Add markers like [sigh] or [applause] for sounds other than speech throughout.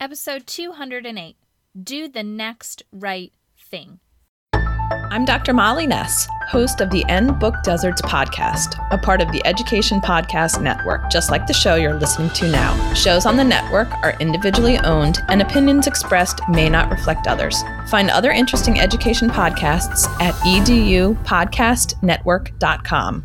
Episode 208 Do the Next Right Thing. I'm Dr. Molly Ness, host of the End Book Deserts podcast, a part of the Education Podcast Network, just like the show you're listening to now. Shows on the network are individually owned, and opinions expressed may not reflect others. Find other interesting education podcasts at edupodcastnetwork.com.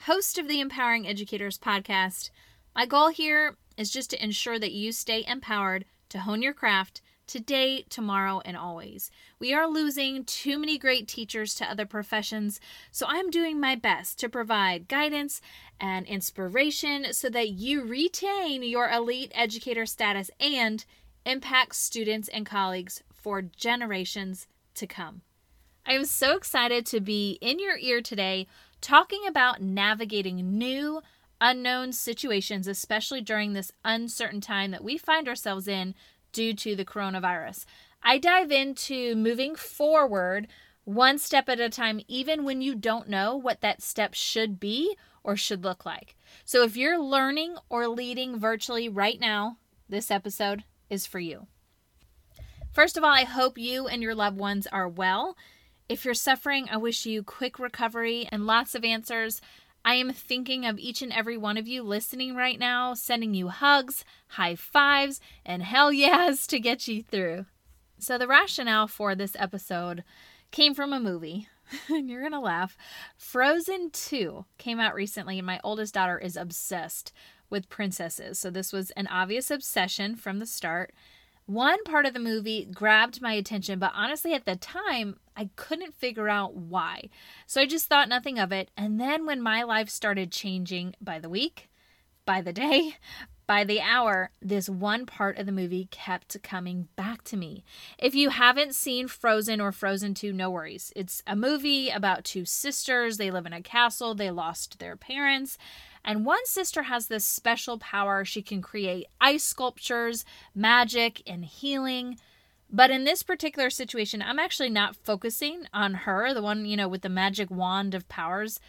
host of the Empowering Educators podcast. My goal here is just to ensure that you stay empowered to hone your craft today, tomorrow, and always. We are losing too many great teachers to other professions, so I'm doing my best to provide guidance and inspiration so that you retain your elite educator status and impact students and colleagues for generations to come. I am so excited to be in your ear today talking about navigating new, unknown situations, especially during this uncertain time that we find ourselves in due to the coronavirus. I dive into moving forward one step at a time, even when you don't know what that step should be or should look like. So if you're learning or leading virtually right now, this episode is for you. First of all, I hope you and your loved ones are well. If you're suffering, I wish you quick recovery and lots of answers. I am thinking of each and every one of you listening right now, sending you hugs, high fives, and hell yes to get you through. So, the rationale for this episode came from a movie. [laughs] and you're going to laugh. Frozen 2 came out recently, and my oldest daughter is obsessed with princesses. So, this was an obvious obsession from the start. One part of the movie grabbed my attention, but honestly, at the time, I couldn't figure out why. So I just thought nothing of it. And then when my life started changing by the week, by the day, [laughs] by the hour, this one part of the movie kept coming back to me. If you haven't seen Frozen or Frozen 2, no worries. It's a movie about two sisters. They live in a castle, they lost their parents. And one sister has this special power. She can create ice sculptures, magic, and healing. But in this particular situation, I'm actually not focusing on her, the one, you know, with the magic wand of powers.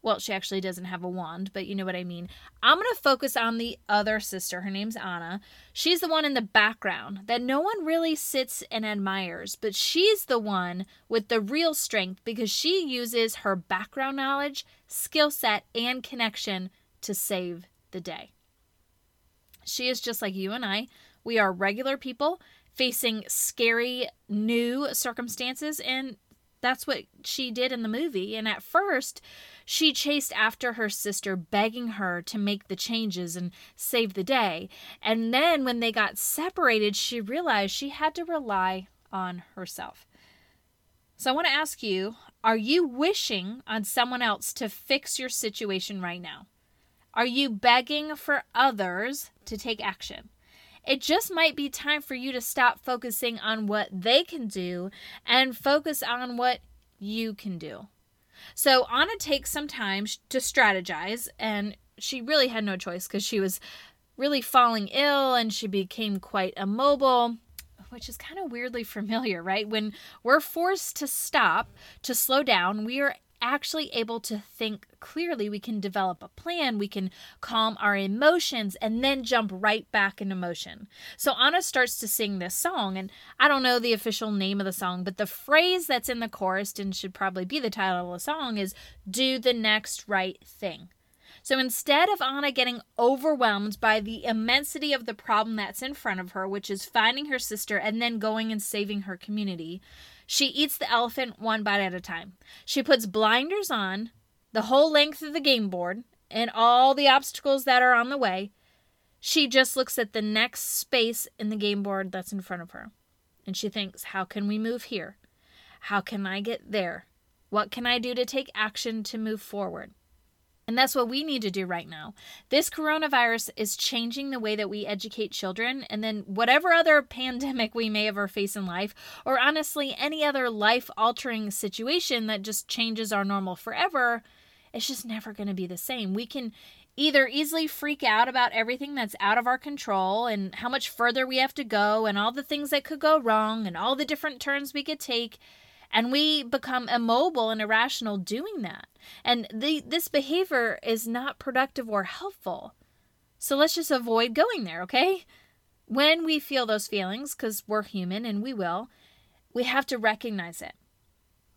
Well, she actually doesn't have a wand, but you know what I mean. I'm going to focus on the other sister. Her name's Anna. She's the one in the background that no one really sits and admires, but she's the one with the real strength because she uses her background knowledge, skill set, and connection to save the day. She is just like you and I. We are regular people facing scary new circumstances, and that's what she did in the movie. And at first, she chased after her sister, begging her to make the changes and save the day. And then, when they got separated, she realized she had to rely on herself. So, I want to ask you are you wishing on someone else to fix your situation right now? Are you begging for others to take action? It just might be time for you to stop focusing on what they can do and focus on what you can do. So, Anna takes some time to strategize, and she really had no choice because she was really falling ill and she became quite immobile which is kind of weirdly [laughs] familiar, right? When we're forced to stop, to slow down, we are actually able to think clearly. We can develop a plan, we can calm our emotions, and then jump right back into motion. So Anna starts to sing this song, and I don't know the official name of the song, but the phrase that's in the chorus and should probably be the title of the song is Do the Next Right Thing. So instead of Anna getting overwhelmed by the immensity of the problem that's in front of her, which is finding her sister and then going and saving her community, she eats the elephant one bite at a time. She puts blinders on the whole length of the game board and all the obstacles that are on the way. She just looks at the next space in the game board that's in front of her. And she thinks, how can we move here? How can I get there? What can I do to take action to move forward? And that's what we need to do right now. This coronavirus is changing the way that we educate children, and then whatever other [laughs] pandemic we may ever face in life, or honestly, any other life altering situation that just changes our normal forever, it's just never going to be the same. We can either easily freak out about everything that's out of our control and how much further we have to go and all the things that could go wrong and all the different turns we could take and we become immobile and irrational doing that. And the, this behavior is not productive or helpful. So let's just avoid going there, okay? When we feel those feelings, because we're human and we will, we have to recognize it.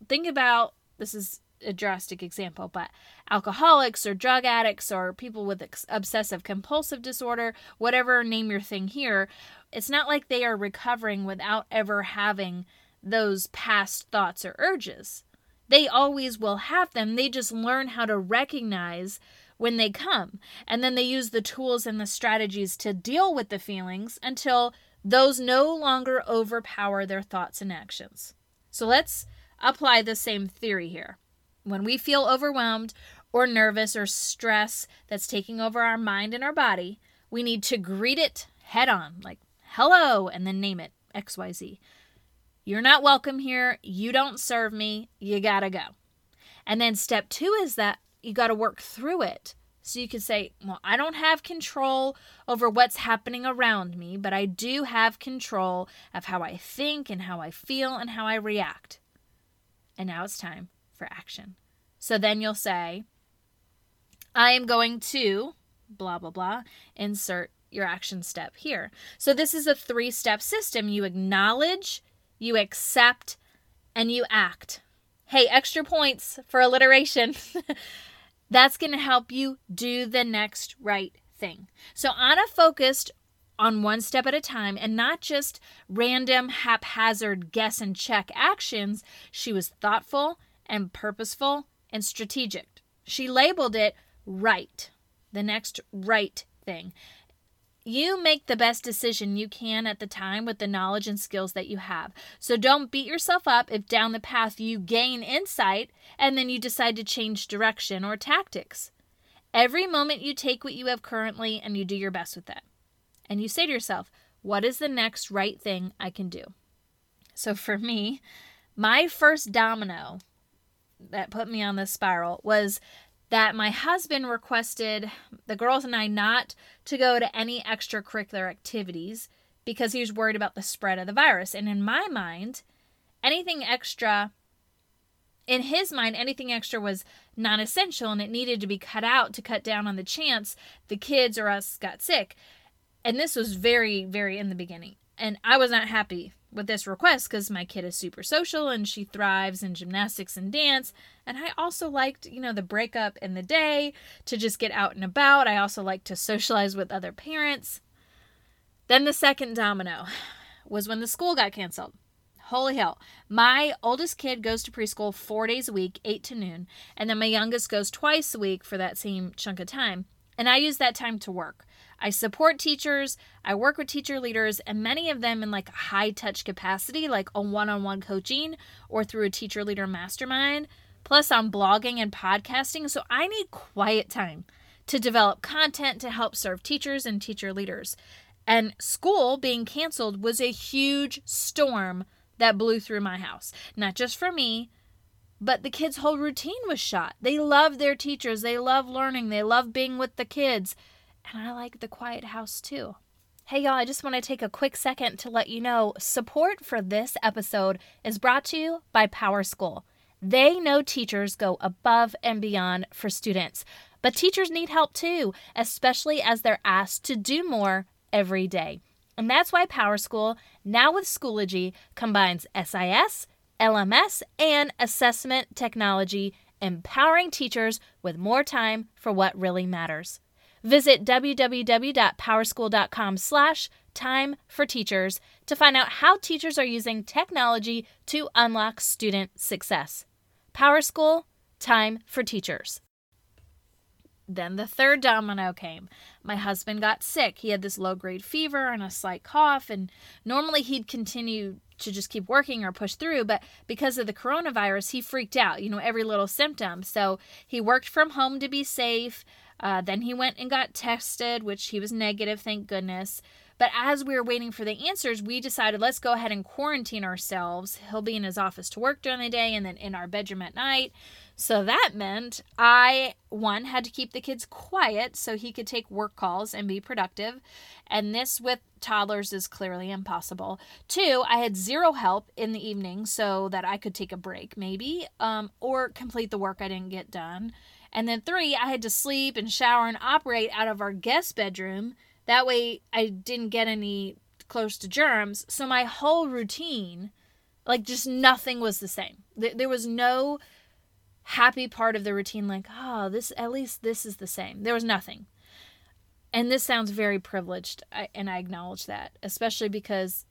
Think about this is a drastic example, but alcoholics or drug addicts or people with obsessive compulsive disorder, whatever name your thing here, it's not like they are recovering without ever having those past thoughts or urges. They always will have them. They just learn how to recognize when they come. And then they use the tools and the strategies to deal with the feelings until those no longer overpower their thoughts and actions. So let's apply the same theory here. When we feel overwhelmed or nervous or stress that's taking over our mind and our body, we need to greet it head on, like hello, and then name it XYZ. You're not welcome here. You don't serve me. You got to go. And then step two is that you got to work through it. So you could say, Well, I don't have control over what's happening around me, but I do have control of how I think and how I feel and how I react. And now it's time for action. So then you'll say, I am going to blah, blah, blah, insert your action step here. So this is a three step system. You acknowledge, you accept, and you act. Hey, extra points for alliteration. [laughs] That's going to help you do the next right thing. So Anna focused on one step at a time and not just random, haphazard guess and check actions. She was thoughtful and purposeful and strategic. She labeled it right, the next right thing. You make the best decision you can at the time with the knowledge and skills that you have. So don't beat yourself up if down the path you gain insight and then you decide to change direction or tactics. Every moment you take what you have currently and you do your best with it. And you say to yourself, what is the next right thing I can do? So for me, my first domino that put me on this spiral was that my husband requested the girls and I not to go to any extracurricular activities because he was worried about the spread of the virus. And in my mind, anything extra, in his mind, anything extra was non essential and it needed to be cut out to cut down on the chance the kids or us got sick. And this was very, very in the beginning. And I was not happy with this request because my kid is super social and she thrives in gymnastics and dance. And I also liked, you know, the breakup in the day to just get out and about. I also like to socialize with other parents. Then the second domino was when the school got canceled. Holy hell. My oldest kid goes to preschool four days a week, 8 to noon, and then my youngest goes twice a week for that same chunk of time. And I use that time to work. I support teachers, I work with teacher leaders, and many of them in like high touch capacity, like a one on one coaching or through a teacher leader mastermind. Plus, I'm blogging and podcasting, so I need quiet time to develop content to help serve teachers and teacher leaders. And school being canceled was a huge storm that blew through my house. Not just for me, but the kids' whole routine was shot. They love their teachers, they love learning, they love being with the kids and I like the quiet house too. Hey, y'all, I just want to take a quick second to let you know support for this episode is brought to you by PowerSchool. They know teachers go above and beyond for students, but teachers need help too, especially as they're asked to do more every day. And that's why PowerSchool, now with Schoology, combines SIS, LMS, and assessment technology, empowering teachers with more time for what really matters. Visit www.powerschool.com slash time for teachers to find out how teachers are using technology to unlock student success. PowerSchool, time for teachers. Then the third domino came. My husband got sick. He had this low grade fever and a slight cough, and normally he'd continue to just keep working or push through. But because of the coronavirus, he freaked out, you know, every little symptom. So he worked from home to be safe. Uh, then he went and got tested, which he was negative, thank goodness. But as we were waiting for the answers, we decided let's go ahead and quarantine ourselves. He'll be in his office to work during the day and then in our bedroom at night. So that meant I, one, had to keep the kids quiet so he could take work calls and be productive. And this with toddlers is clearly impossible. Two, I had zero help in the evening so that I could take a break, maybe, um, or complete the work I didn't get done. And then three, I had to sleep and shower and operate out of our guest bedroom that way I didn't get any close to germs. So my whole routine, like just nothing was the same. There was no happy part of the routine like, oh, this at least this is the same. There was nothing. And this sounds very privileged, and I acknowledge that, especially because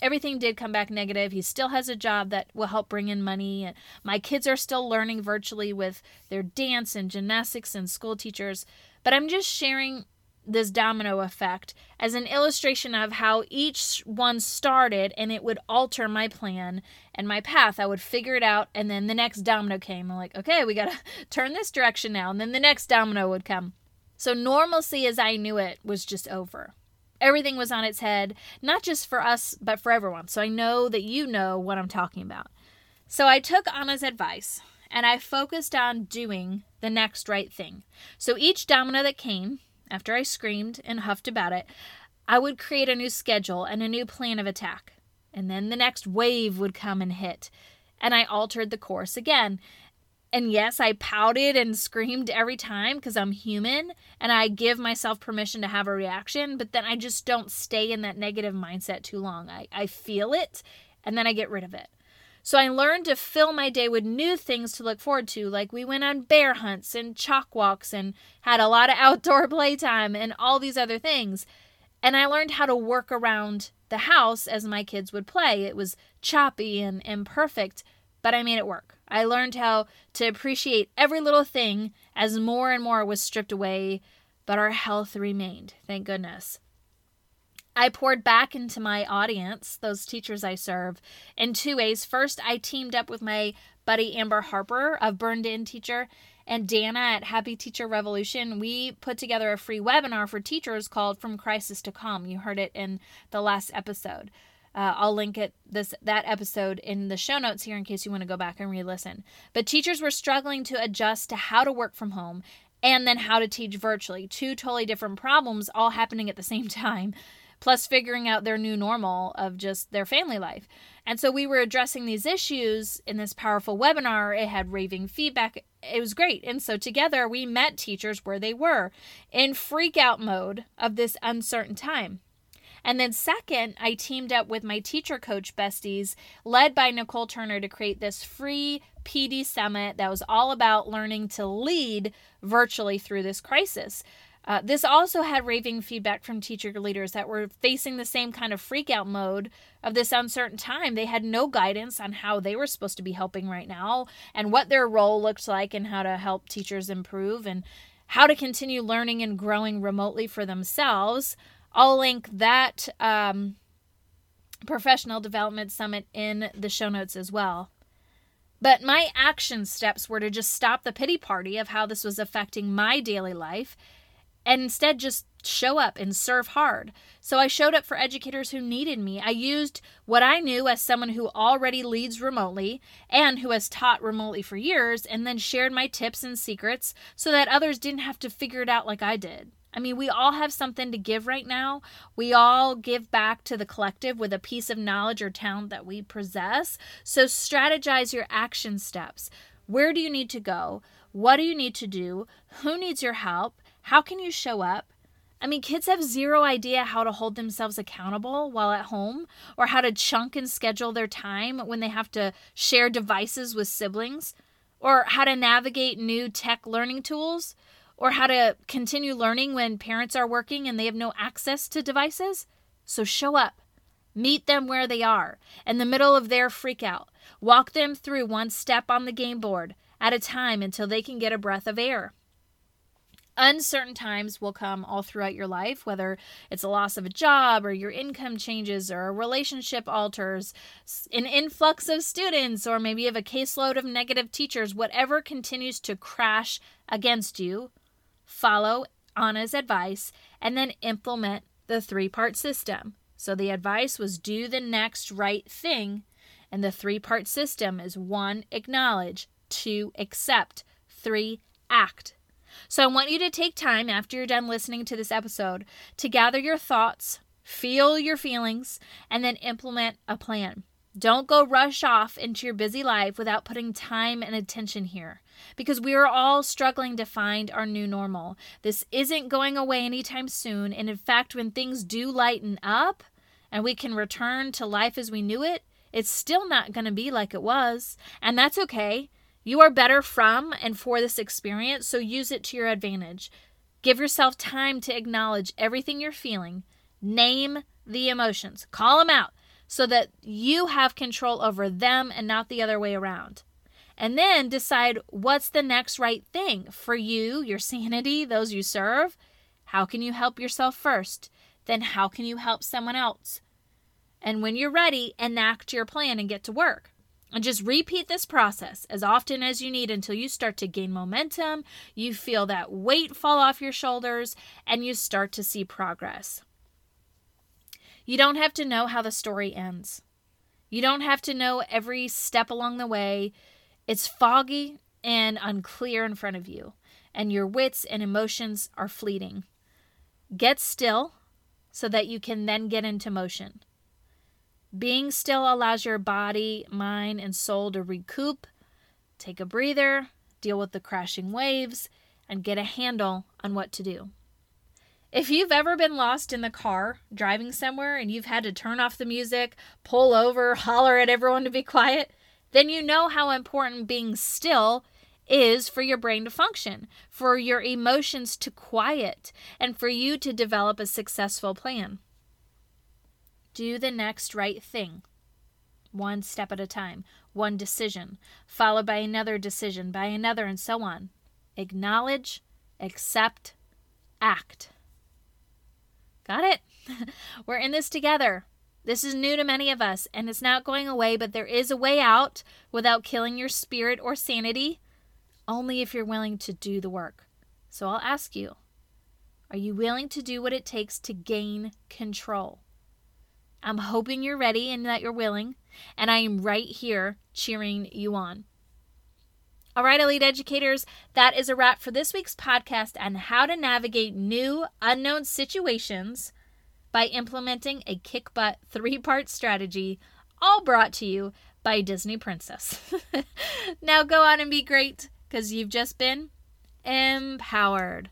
everything did come back negative. He still has a job that will help bring in money. And my kids are still learning virtually with their dance and gymnastics and school teachers. But I'm just sharing this domino effect as an illustration of how each one started and it would alter my plan and my path. I would figure it out and then the next domino came. I'm like, okay, we got to [laughs] turn this direction now. And then the next domino would come. So normalcy as I knew it was just over. Everything was on its head, not just for us, but for everyone. So I know that you know what I'm talking about. So I took Anna's advice and I focused on doing the next right thing. So each domino that came, after I screamed and huffed about it, I would create a new schedule and a new plan of attack. And then the next wave would come and hit, and I altered the course again. And yes, I pouted and screamed every time because I'm human and I give myself permission to have a reaction, but then I just don't stay in that negative mindset too long. I, I feel it and then I get rid of it. So I learned to fill my day with new things to look forward to, like we went on bear hunts and chalk walks and had a lot of [laughs] outdoor playtime and all these other things. And I learned how to work around the house as my kids would play. It was choppy and imperfect, but I made it work. I learned how to appreciate every little thing as more and more was stripped away, but our health remained, thank goodness. I poured back into my audience, those teachers I serve, in two ways. First, I teamed up with my buddy Amber Harper of Burned In Teacher and Danna at Happy Teacher Revolution. We put together a free webinar for teachers called From Crisis to Calm. You heard it in the last episode. Uh, I'll link it this that episode in the show notes here in case you want to go back and re-listen. But teachers were struggling to adjust to how to work from home and then how to teach virtually. Two totally different problems all happening at the same [laughs] time plus figuring out their new normal of just their family life. And so we were addressing these issues in this powerful webinar. It had raving feedback. It was great. And so together we met teachers where they were in freak out mode of this uncertain time. And then, second, I teamed up with my teacher coach besties, led by Nicole Turner, to create this free PD summit that was all about learning to lead virtually through this crisis. Uh, this also had raving feedback from teacher leaders that were facing the same kind of freakout mode of this uncertain time. They had no guidance on how they were supposed to be helping right now and what their role looked like and how to help teachers improve and how to continue learning and growing remotely for themselves. I'll link that um, professional development summit in the show notes as well. But my action steps were to just stop the pity party of how this was affecting my daily life and instead just show up and serve hard. So I showed up for educators who needed me. I used what I knew as someone who already leads remotely and who has taught remotely for years, and then shared my tips and secrets so that others didn't have to figure it out like I did. I mean, we all have something to give right now. We all give back to the collective with a piece of knowledge or talent that we possess. So strategize your action steps. Where do you need to go? What do you need to do? Who needs your help? How can you show up? I mean, kids have zero idea how to hold themselves accountable while at home or how to chunk and schedule their time when they have to share devices with siblings or how to navigate new tech learning tools or how to continue learning when parents are working and they have no access to devices. So show up. Meet them where they are, in the middle of their freakout. Walk them through one step on the game board at a time until they can get a breath of air. Uncertain times will come all throughout your life, whether it's a loss of a job or your income changes or a relationship alters, an influx of students, or maybe you have a caseload of negative teachers, whatever continues to crash against you, follow Anna's advice and then implement the three part system. So the advice was do the next right thing, and the three part system is one, acknowledge, two, accept, three, act. So I want you to take time after you're done listening to this episode to gather your thoughts, feel your feelings, and then implement a plan. Don't go rush off into your busy life without putting time and attention here because we are all struggling to find our new normal. This isn't going away anytime soon, and in fact, when things do lighten up and we can return to life as we knew it, it's still not going to be like it was, and that's okay. You are better from and for this experience, so use it to your advantage. Give yourself time to acknowledge everything you're feeling. Name the emotions, call them out so that you have control over them and not the other way around. And then decide what's the next right thing for you, your sanity, those you serve. How can you help yourself first? Then, how can you help someone else? And when you're ready, enact your plan and get to work. And just repeat this process as often as you need until you start to gain momentum, you feel that weight fall off your shoulders, and you start to see progress. You don't have to know how the story ends. You don't have to know every step along the way. It's foggy and unclear in front of you, and your wits and emotions are fleeting. Get still so that you can then get into motion. Being still allows your body, mind, and soul to recoup, take a breather, deal with the crashing waves, and get a handle on what to do. If you've ever been lost in the car driving somewhere and you've had to turn off the music, pull over, [laughs] holler at everyone to be quiet, then you know how important being still is for your brain to function, for your emotions to quiet, and for you to develop a successful plan. Do the next right thing, one step at a time, one decision, followed by another decision, by another, and so on. Acknowledge, accept, act. Got it? [laughs] We're in this together. This is new to many of us, and it's not going away, but there is a way out without killing your spirit or sanity, only if you're willing to do the work. So I'll ask you are you willing to do what it takes to gain control? I'm hoping you're ready and that you're willing, and I am right here cheering you on. All right, elite educators, that is a wrap for this week's podcast on how to navigate new unknown situations by implementing a kick butt [laughs] three part strategy, all brought to you by Disney Princess. [laughs] now go on and be great because you've just been empowered.